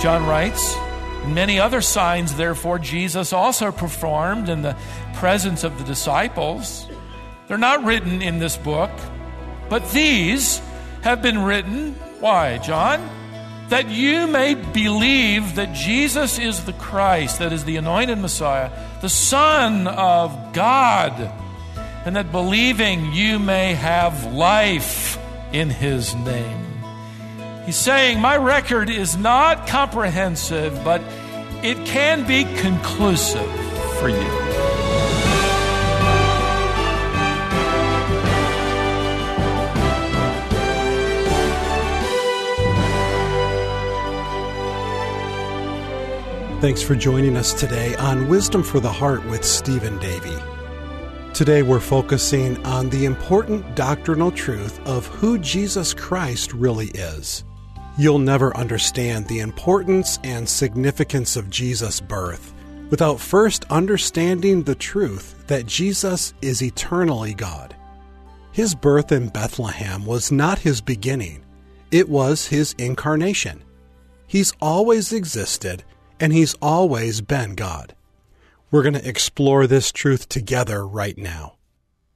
John writes, Many other signs, therefore, Jesus also performed in the presence of the disciples. They're not written in this book, but these have been written. Why, John? That you may believe that Jesus is the Christ, that is the anointed Messiah, the Son of God, and that believing you may have life in his name. He's saying, My record is not comprehensive, but it can be conclusive for you. Thanks for joining us today on Wisdom for the Heart with Stephen Davey. Today we're focusing on the important doctrinal truth of who Jesus Christ really is. You'll never understand the importance and significance of Jesus' birth without first understanding the truth that Jesus is eternally God. His birth in Bethlehem was not his beginning, it was his incarnation. He's always existed, and he's always been God. We're going to explore this truth together right now.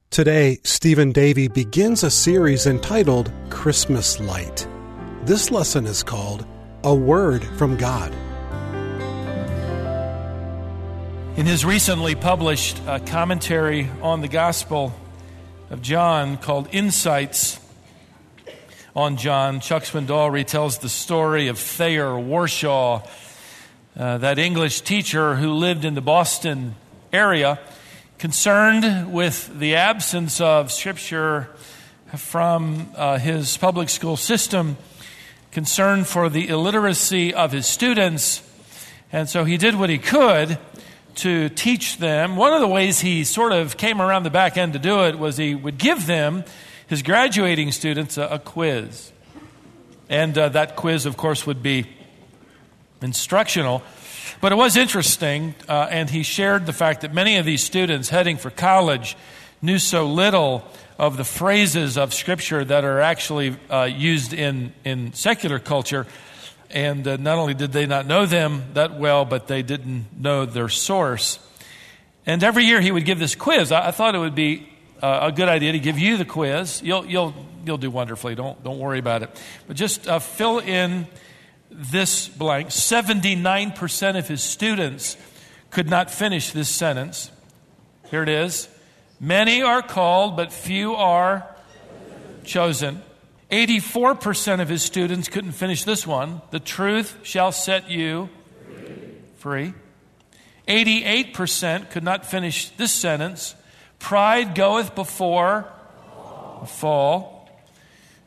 Today, Stephen Davey begins a series entitled Christmas Light. This lesson is called A Word from God. In his recently published uh, commentary on the Gospel of John called Insights on John, Chuck Swindoll retells the story of Thayer Warshaw, uh, that English teacher who lived in the Boston area, concerned with the absence of Scripture from uh, his public school system concerned for the illiteracy of his students. And so he did what he could to teach them. One of the ways he sort of came around the back end to do it was he would give them, his graduating students, a, a quiz. And uh, that quiz, of course, would be instructional. But it was interesting, uh, and he shared the fact that many of these students heading for college knew so little of the phrases of Scripture that are actually uh, used in, in secular culture. And uh, not only did they not know them that well, but they didn't know their source. And every year he would give this quiz. I, I thought it would be uh, a good idea to give you the quiz. You'll, you'll, you'll do wonderfully. Don't, don't worry about it. But just uh, fill in this blank. 79% of his students could not finish this sentence. Here it is. Many are called, but few are chosen. 84% of his students couldn't finish this one. The truth shall set you free. 88% could not finish this sentence. Pride goeth before a fall.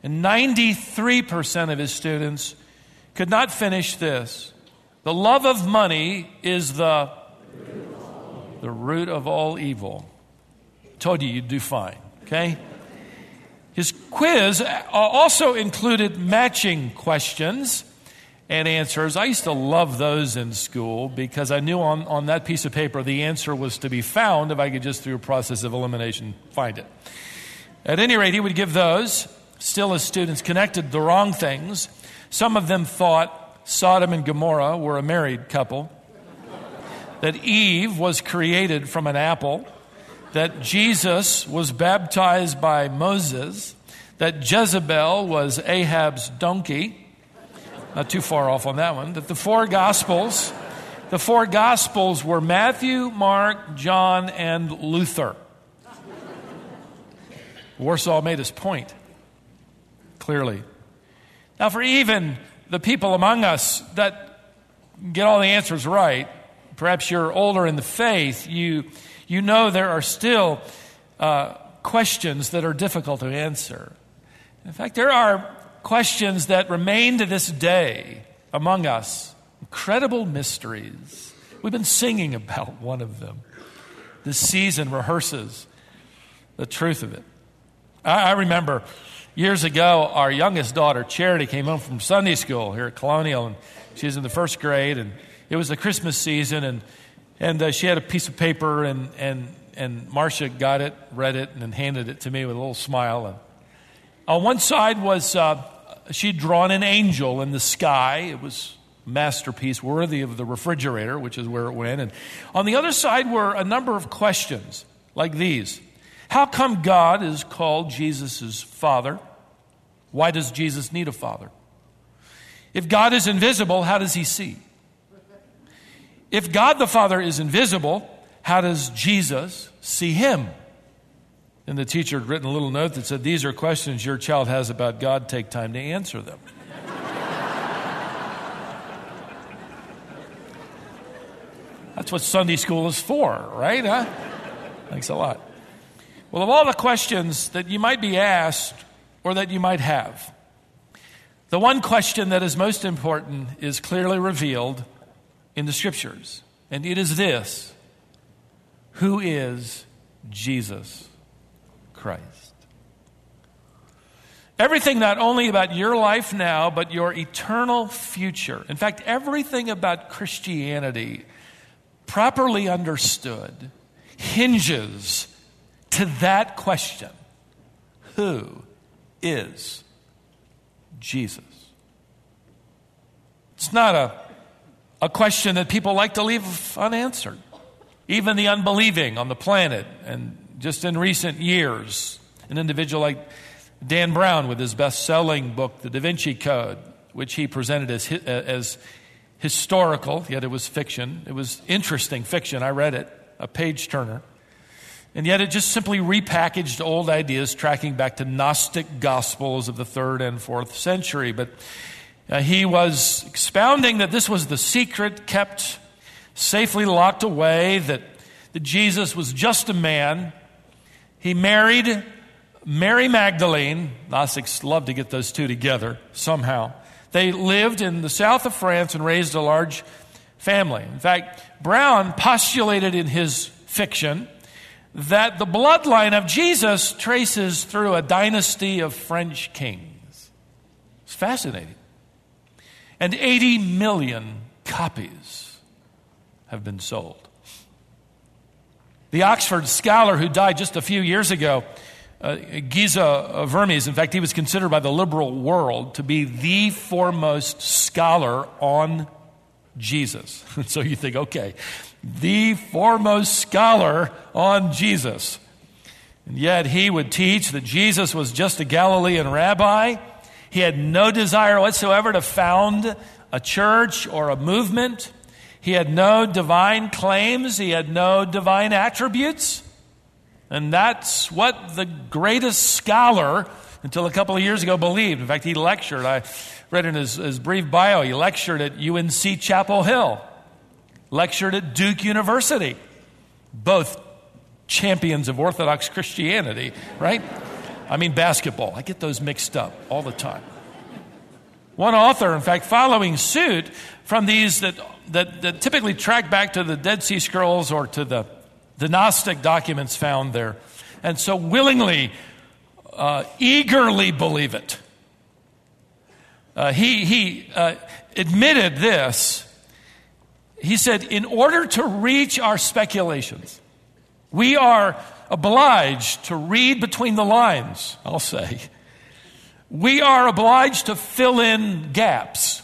And 93% of his students could not finish this. The love of money is the, the root of all evil. Told you you'd do fine, okay? His quiz uh, also included matching questions and answers. I used to love those in school because I knew on, on that piece of paper the answer was to be found if I could just, through a process of elimination, find it. At any rate, he would give those. Still, his students connected the wrong things. Some of them thought Sodom and Gomorrah were a married couple, that Eve was created from an apple that Jesus was baptized by Moses, that Jezebel was Ahab's donkey. Not too far off on that one. That the four Gospels, the four Gospels were Matthew, Mark, John, and Luther. Warshaw made his point clearly. Now, for even the people among us that get all the answers right, perhaps you're older in the faith, you you know there are still uh, questions that are difficult to answer. In fact, there are questions that remain to this day among us incredible mysteries. We've been singing about one of them. This season rehearses the truth of it. I, I remember years ago, our youngest daughter, Charity, came home from Sunday school here at Colonial, and she was in the first grade, and it was the Christmas season, and and uh, she had a piece of paper, and, and, and Marcia got it, read it, and handed it to me with a little smile. And, On one side was uh, she'd drawn an angel in the sky. It was masterpiece worthy of the refrigerator, which is where it went. And on the other side were a number of questions like these How come God is called Jesus' father? Why does Jesus need a father? If God is invisible, how does he see? If God the Father is invisible, how does Jesus see him? And the teacher had written a little note that said, These are questions your child has about God. Take time to answer them. That's what Sunday school is for, right? Huh? Thanks a lot. Well, of all the questions that you might be asked or that you might have, the one question that is most important is clearly revealed in the scriptures, and it is this Who is Jesus Christ? Everything not only about your life now, but your eternal future. In fact, everything about Christianity, properly understood, hinges to that question Who is Jesus? It's not a, a question that people like to leave unanswered. Even the unbelieving on the planet, and just in recent years, an individual like Dan Brown with his best selling book, The Da Vinci Code, which he presented as, as historical, yet it was fiction. It was interesting fiction. I read it, a page turner. And yet it just simply repackaged old ideas tracking back to Gnostic gospels of the third and fourth century. But uh, he was expounding that this was the secret kept safely locked away, that, that Jesus was just a man. He married Mary Magdalene. Gnostics love to get those two together somehow. They lived in the south of France and raised a large family. In fact, Brown postulated in his fiction that the bloodline of Jesus traces through a dynasty of French kings. It's fascinating. And 80 million copies have been sold. The Oxford scholar who died just a few years ago, uh, Geza Vermes, in fact, he was considered by the liberal world to be the foremost scholar on Jesus. so you think, okay, the foremost scholar on Jesus. And yet he would teach that Jesus was just a Galilean rabbi. He had no desire whatsoever to found a church or a movement. He had no divine claims. He had no divine attributes. And that's what the greatest scholar, until a couple of years ago, believed. In fact, he lectured. I read in his, his brief bio, he lectured at UNC Chapel Hill lectured at Duke University, both champions of Orthodox Christianity, right? I mean, basketball. I get those mixed up all the time. One author, in fact, following suit from these that, that, that typically track back to the Dead Sea Scrolls or to the, the Gnostic documents found there, and so willingly, uh, eagerly believe it. Uh, he he uh, admitted this he said, in order to reach our speculations, we are obliged to read between the lines, I'll say. We are obliged to fill in gaps,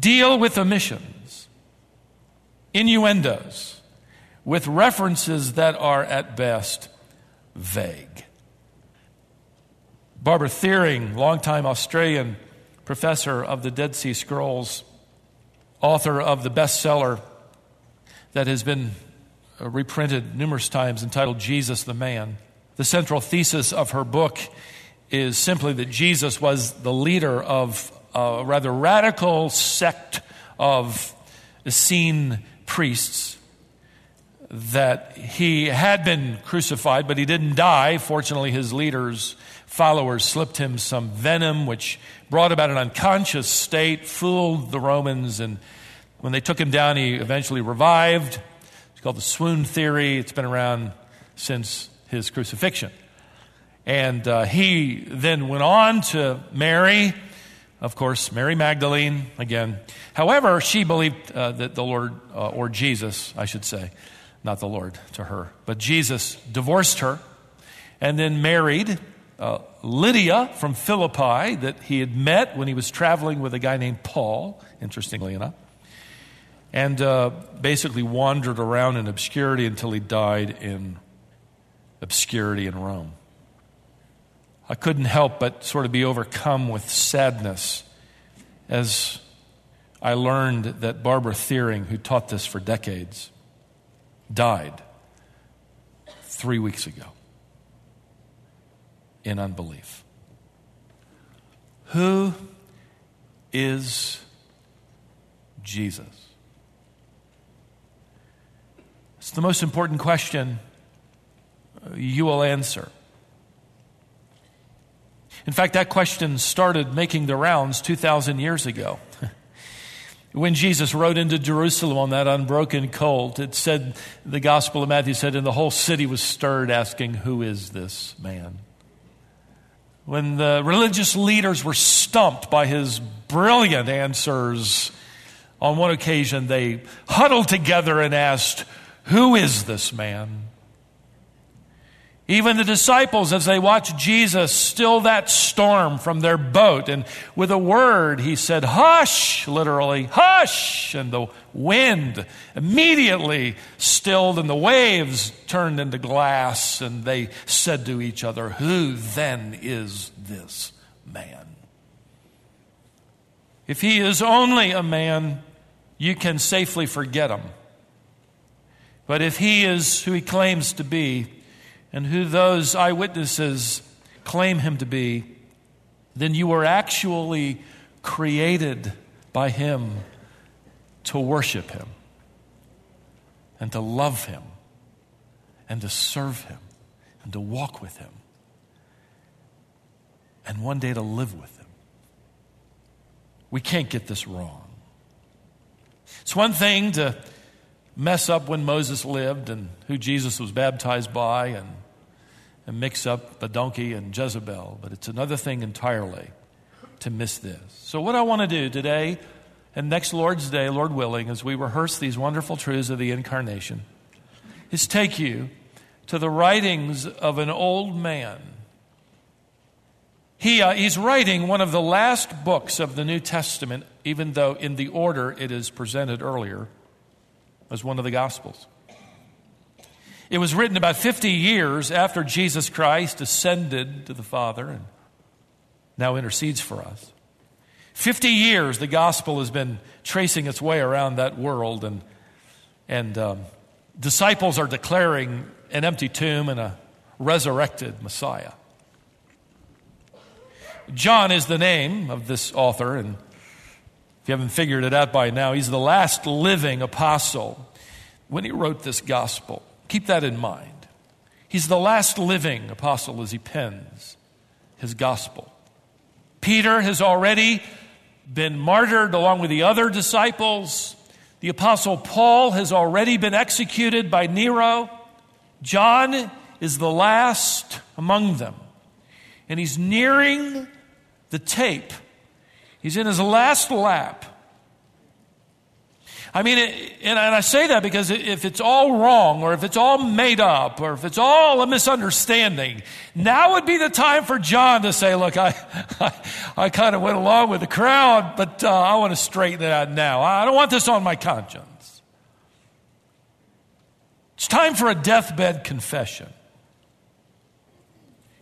deal with omissions, innuendos, with references that are at best vague. Barbara Thiering, longtime Australian professor of the Dead Sea Scrolls, author of the bestseller that has been uh, reprinted numerous times entitled Jesus the Man. The central thesis of her book is simply that Jesus was the leader of a rather radical sect of Essene priests. That he had been crucified, but he didn't die. Fortunately, his leaders, followers, slipped him some venom, which brought about an unconscious state, fooled the Romans, and when they took him down, he eventually revived. It's called the swoon theory. It's been around since his crucifixion. And uh, he then went on to marry, of course, Mary Magdalene again. However, she believed uh, that the Lord, uh, or Jesus, I should say, not the Lord to her, but Jesus divorced her and then married uh, Lydia from Philippi that he had met when he was traveling with a guy named Paul, interestingly enough, and uh, basically wandered around in obscurity until he died in obscurity in Rome. I couldn't help but sort of be overcome with sadness as I learned that Barbara Thiering, who taught this for decades, died three weeks ago in unbelief. Who is Jesus? It's the most important question you will answer. In fact, that question started making the rounds 2,000 years ago. when Jesus rode into Jerusalem on that unbroken colt, it said, the Gospel of Matthew said, and the whole city was stirred, asking, Who is this man? When the religious leaders were stumped by his brilliant answers, on one occasion they huddled together and asked, Who is this man? Even the disciples, as they watched Jesus still that storm from their boat, and with a word, he said, Hush, literally, hush. And the wind immediately stilled, and the waves turned into glass, and they said to each other, Who then is this man? If he is only a man, you can safely forget him. But if he is who he claims to be, and who those eyewitnesses claim him to be, then you were actually created by him to worship him and to love him and to serve him and to walk with him and one day to live with him. We can't get this wrong. It's one thing to mess up when Moses lived and who Jesus was baptized by and and mix up the donkey and Jezebel, but it's another thing entirely to miss this. So, what I want to do today and next Lord's Day, Lord willing, as we rehearse these wonderful truths of the incarnation, is take you to the writings of an old man. He, uh, he's writing one of the last books of the New Testament, even though in the order it is presented earlier as one of the Gospels. It was written about 50 years after Jesus Christ ascended to the Father and now intercedes for us. 50 years the gospel has been tracing its way around that world, and, and um, disciples are declaring an empty tomb and a resurrected Messiah. John is the name of this author, and if you haven't figured it out by now, he's the last living apostle when he wrote this gospel. Keep that in mind. He's the last living apostle as he pens his gospel. Peter has already been martyred along with the other disciples. The apostle Paul has already been executed by Nero. John is the last among them. And he's nearing the tape. He's in his last lap I mean, and I say that because if it's all wrong, or if it's all made up, or if it's all a misunderstanding, now would be the time for John to say, Look, I, I, I kind of went along with the crowd, but uh, I want to straighten it out now. I don't want this on my conscience. It's time for a deathbed confession.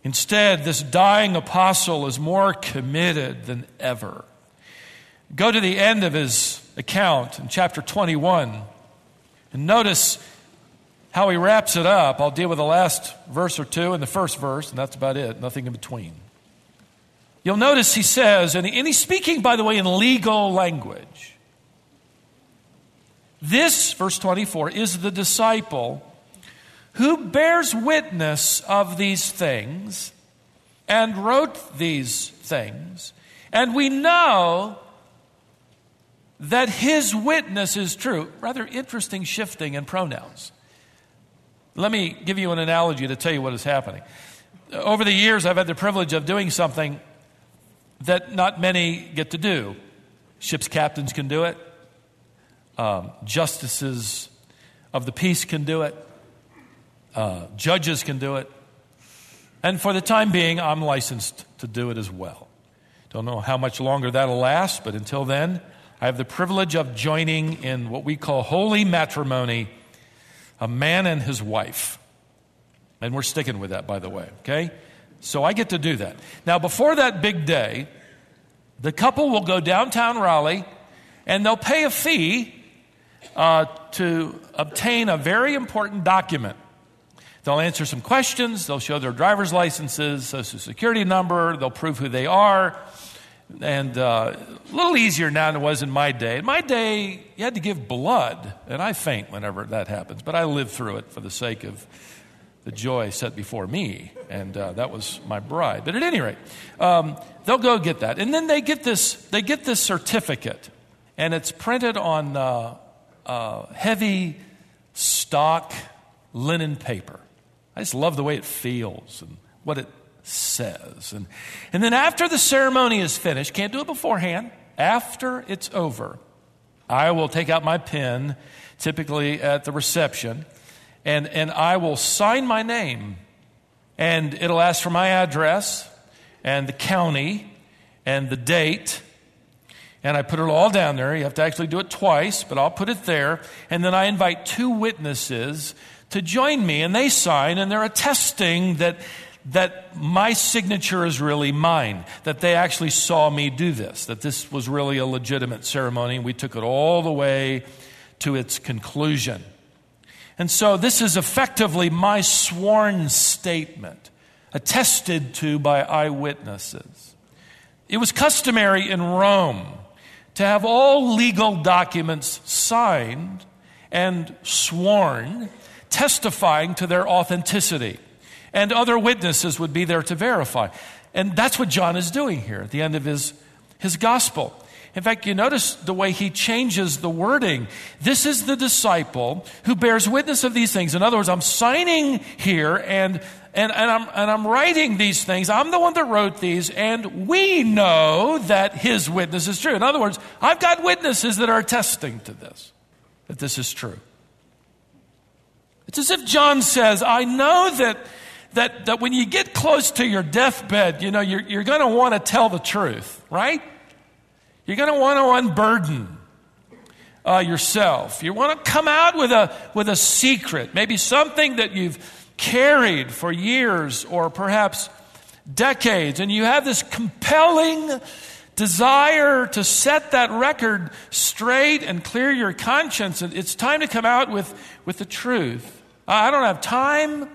Instead, this dying apostle is more committed than ever. Go to the end of his account in chapter 21. And notice how he wraps it up. I'll deal with the last verse or two and the first verse, and that's about it, nothing in between. You'll notice he says, and he's speaking, by the way, in legal language. This, verse 24, is the disciple who bears witness of these things and wrote these things. And we know that his witness is true. Rather interesting shifting in pronouns. Let me give you an analogy to tell you what is happening. Over the years, I've had the privilege of doing something that not many get to do. Ship's captains can do it, um, justices of the peace can do it, uh, judges can do it. And for the time being, I'm licensed to do it as well. Don't know how much longer that'll last, but until then, I have the privilege of joining in what we call holy matrimony, a man and his wife. And we're sticking with that, by the way, okay? So I get to do that. Now, before that big day, the couple will go downtown Raleigh and they'll pay a fee uh, to obtain a very important document. They'll answer some questions, they'll show their driver's licenses, social security number, they'll prove who they are. And uh, a little easier now than it was in my day. In my day, you had to give blood, and I faint whenever that happens, but I lived through it for the sake of the joy set before me, and uh, that was my bride. But at any rate, um, they'll go get that, and then they get this. They get this certificate, and it's printed on uh, uh, heavy stock linen paper. I just love the way it feels and what it says. And, and then after the ceremony is finished, can't do it beforehand, after it's over, I will take out my pen, typically at the reception, and, and I will sign my name. And it'll ask for my address and the county and the date. And I put it all down there. You have to actually do it twice, but I'll put it there. And then I invite two witnesses to join me, and they sign, and they're attesting that, that my signature is really mine, that they actually saw me do this, that this was really a legitimate ceremony, we took it all the way to its conclusion. And so this is effectively my sworn statement, attested to by eyewitnesses. It was customary in Rome to have all legal documents signed and sworn, testifying to their authenticity. And other witnesses would be there to verify. And that's what John is doing here at the end of his, his gospel. In fact, you notice the way he changes the wording. This is the disciple who bears witness of these things. In other words, I'm signing here and, and, and, I'm, and I'm writing these things. I'm the one that wrote these, and we know that his witness is true. In other words, I've got witnesses that are attesting to this, that this is true. It's as if John says, I know that, that, that when you get close to your deathbed, you know, you're, you're going to want to tell the truth, right? You're going to want to unburden uh, yourself. You want to come out with a, with a secret, maybe something that you've carried for years or perhaps decades, and you have this compelling desire to set that record straight and clear your conscience. It's time to come out with, with the truth. I don't have time,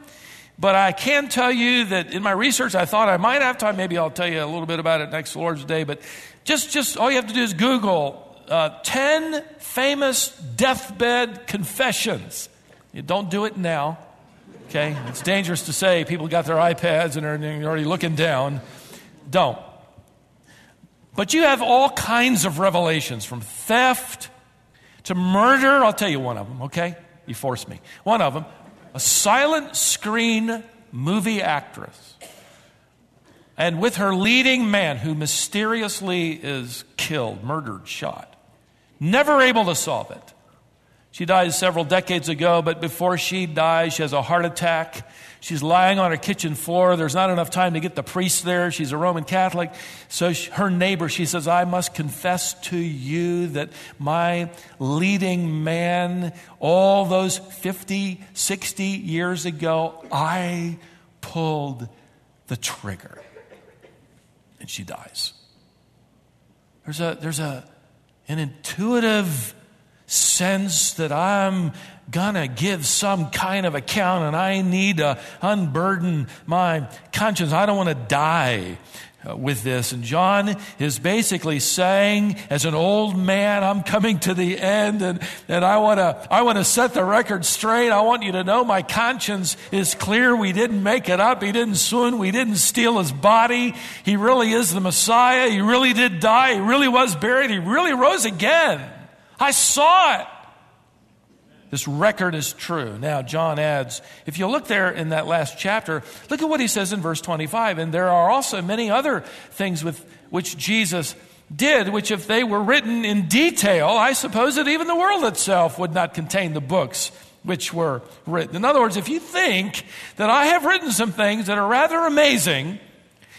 but I can tell you that in my research, I thought I might have time. Maybe I'll tell you a little bit about it next Lord's Day. But just, just all you have to do is Google uh, 10 famous deathbed confessions. You don't do it now. Okay? It's dangerous to say people got their iPads and are already looking down. Don't. But you have all kinds of revelations from theft to murder. I'll tell you one of them, okay? You forced me. One of them, a silent screen movie actress and with her leading man who mysteriously is killed, murdered, shot. Never able to solve it. She dies several decades ago, but before she dies, she has a heart attack. She's lying on her kitchen floor. There's not enough time to get the priest there. She's a Roman Catholic. So she, her neighbor, she says, I must confess to you that my leading man, all those 50, 60 years ago, I pulled the trigger and she dies. There's a, there's a, an intuitive sense that I'm gonna give some kind of account and I need to unburden my conscience. I don't want to die uh, with this. And John is basically saying, as an old man, I'm coming to the end and, and I want to, I want to set the record straight. I want you to know my conscience is clear. We didn't make it up. He didn't swoon. We didn't steal his body. He really is the Messiah. He really did die. He really was buried. He really rose again. I saw it. This record is true. Now, John adds, if you look there in that last chapter, look at what he says in verse 25. And there are also many other things with which Jesus did, which if they were written in detail, I suppose that even the world itself would not contain the books which were written. In other words, if you think that I have written some things that are rather amazing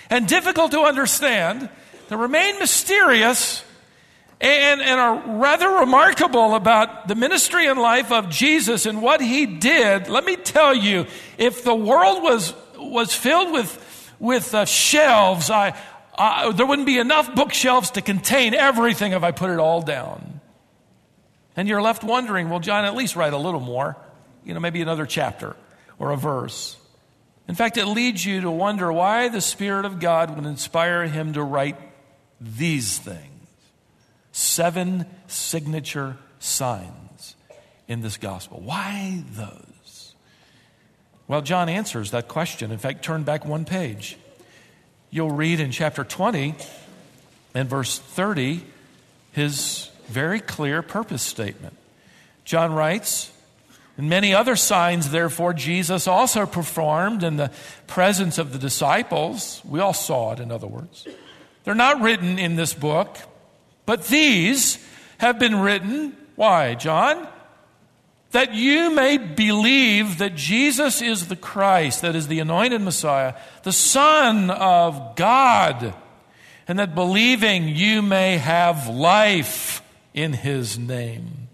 and difficult to understand, that remain mysterious and, and are rather remarkable about the ministry and life of Jesus and what he did, let me tell you, if the world was, was filled with, with uh, shelves, I, I, there wouldn't be enough bookshelves to contain everything if I put it all down. And you're left wondering, well, John, at least write a little more, you know, maybe another chapter or a verse. In fact, it leads you to wonder why the Spirit of God would inspire him to write these things. Seven signature signs in this gospel. Why those? Well, John answers that question. In fact, turn back one page. You'll read in chapter 20 and verse 30 his very clear purpose statement. John writes, and many other signs, therefore, Jesus also performed in the presence of the disciples. We all saw it, in other words. They're not written in this book, but these have been written. Why, John? That you may believe that Jesus is the Christ, that is the anointed Messiah, the Son of God, and that believing you may have life in his name.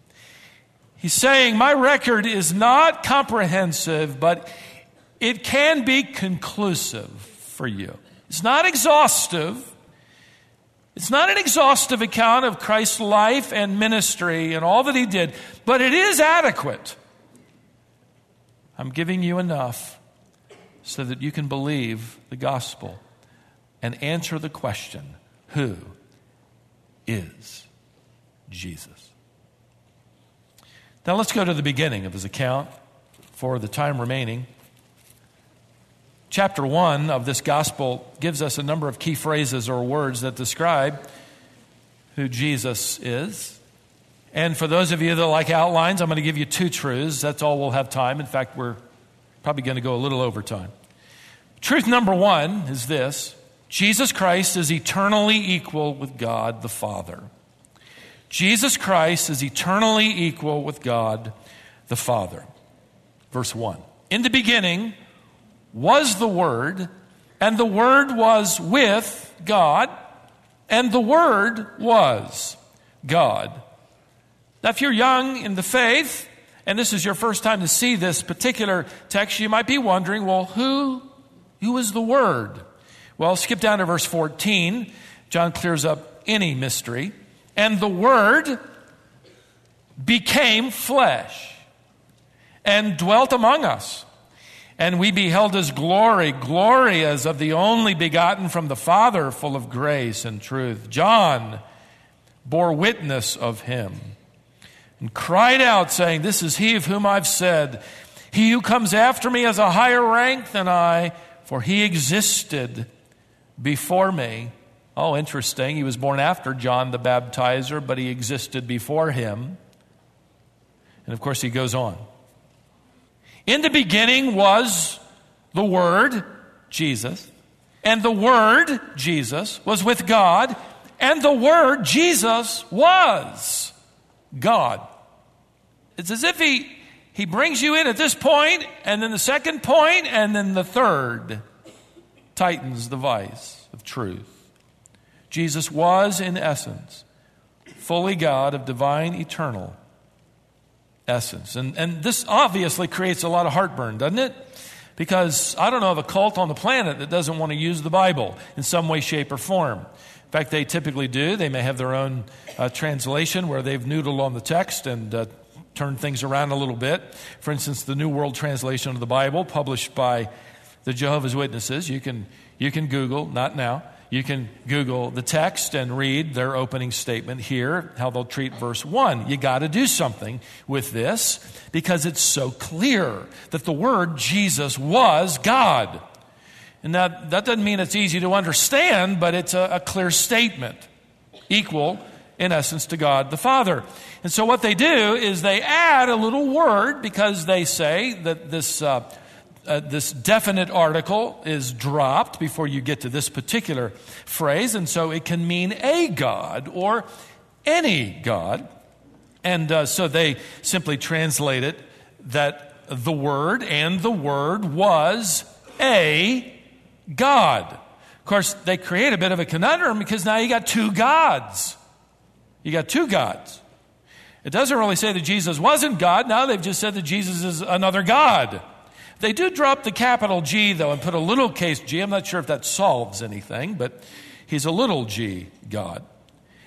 He's saying, My record is not comprehensive, but it can be conclusive for you. It's not exhaustive. It's not an exhaustive account of Christ's life and ministry and all that he did, but it is adequate. I'm giving you enough so that you can believe the gospel and answer the question who is Jesus. Now let's go to the beginning of his account for the time remaining. Chapter 1 of this gospel gives us a number of key phrases or words that describe who Jesus is. And for those of you that like outlines, I'm going to give you two truths. That's all we'll have time. In fact, we're probably going to go a little over time. Truth number one is this Jesus Christ is eternally equal with God the Father. Jesus Christ is eternally equal with God the Father. Verse 1. In the beginning was the Word, and the Word was with God, and the Word was God. Now, if you're young in the faith, and this is your first time to see this particular text, you might be wondering, well, who, who is the Word? Well, skip down to verse 14. John clears up any mystery. And the Word became flesh and dwelt among us. And we beheld his glory, glory as of the only begotten from the Father, full of grace and truth. John bore witness of him and cried out, saying, This is he of whom I've said, He who comes after me has a higher rank than I, for he existed before me. Oh, interesting. He was born after John the Baptizer, but he existed before him. And of course, he goes on. In the beginning was the Word, Jesus, and the Word, Jesus, was with God, and the Word, Jesus, was God. It's as if he, he brings you in at this point, and then the second point, and then the third tightens the vice of truth. Jesus was, in essence, fully God of divine, eternal essence. And, and this obviously creates a lot of heartburn, doesn't it? Because I don't know of a cult on the planet that doesn't want to use the Bible in some way, shape, or form. In fact, they typically do. They may have their own uh, translation where they've noodled on the text and uh, turned things around a little bit. For instance, the New World Translation of the Bible, published by the Jehovah's Witnesses. You can, you can Google, not now, you can Google the text and read their opening statement here, how they'll treat verse 1. You got to do something with this because it's so clear that the word Jesus was God. And that, that doesn't mean it's easy to understand, but it's a, a clear statement, equal in essence to God the Father. And so what they do is they add a little word because they say that this. Uh, uh, this definite article is dropped before you get to this particular phrase, and so it can mean a God or any God. And uh, so they simply translate it that the Word and the Word was a God. Of course, they create a bit of a conundrum because now you got two gods. You got two gods. It doesn't really say that Jesus wasn't God. Now they've just said that Jesus is another God. They do drop the capital G, though, and put a little case G. I'm not sure if that solves anything, but he's a little g God.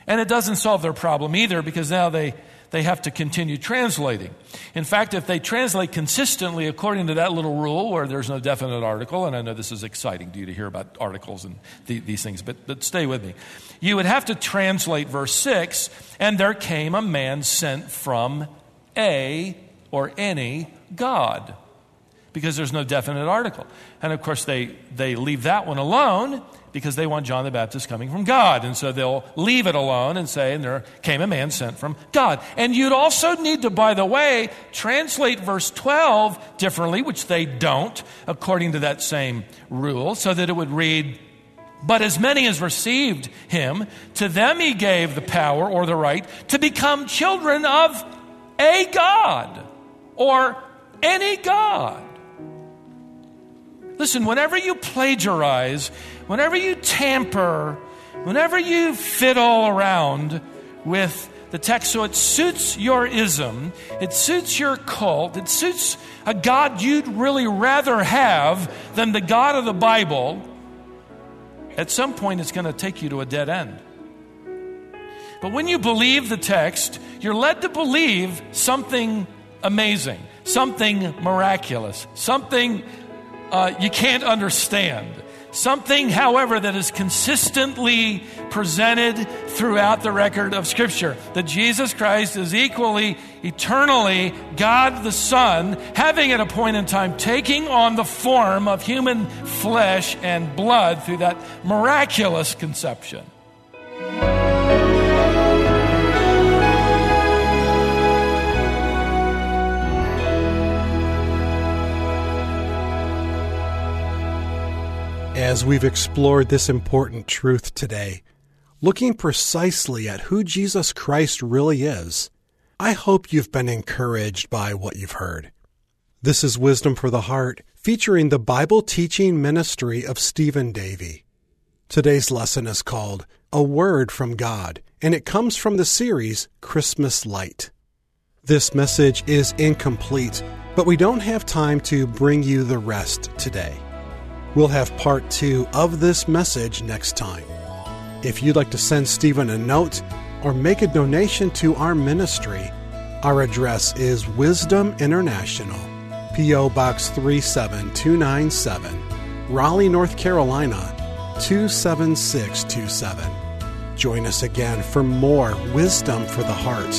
And it doesn't solve their problem either because now they they have to continue translating. In fact, if they translate consistently according to that little rule where there's no definite article, and I know this is exciting to you to hear about articles and the, these things, but, but stay with me. You would have to translate verse 6, and there came a man sent from a or any God because there's no definite article. And of course, they, they leave that one alone because they want John the Baptist coming from God. And so they'll leave it alone and say, and there came a man sent from God. And you'd also need to, by the way, translate verse 12 differently, which they don't, according to that same rule, so that it would read, but as many as received him, to them he gave the power or the right to become children of a God or any God. Listen, whenever you plagiarize, whenever you tamper, whenever you fiddle around with the text so it suits your ism, it suits your cult, it suits a God you'd really rather have than the God of the Bible, at some point it's going to take you to a dead end. But when you believe the text, you're led to believe something amazing, something miraculous, something uh, you can't understand. Something, however, that is consistently presented throughout the record of Scripture that Jesus Christ is equally, eternally God the Son, having at a point in time taking on the form of human flesh and blood through that miraculous conception. As we've explored this important truth today, looking precisely at who Jesus Christ really is, I hope you've been encouraged by what you've heard. This is Wisdom for the Heart, featuring the Bible teaching ministry of Stephen Davey. Today's lesson is called A Word from God, and it comes from the series Christmas Light. This message is incomplete, but we don't have time to bring you the rest today. We'll have part two of this message next time. If you'd like to send Stephen a note or make a donation to our ministry, our address is Wisdom International, P.O. Box 37297, Raleigh, North Carolina 27627. Join us again for more Wisdom for the Heart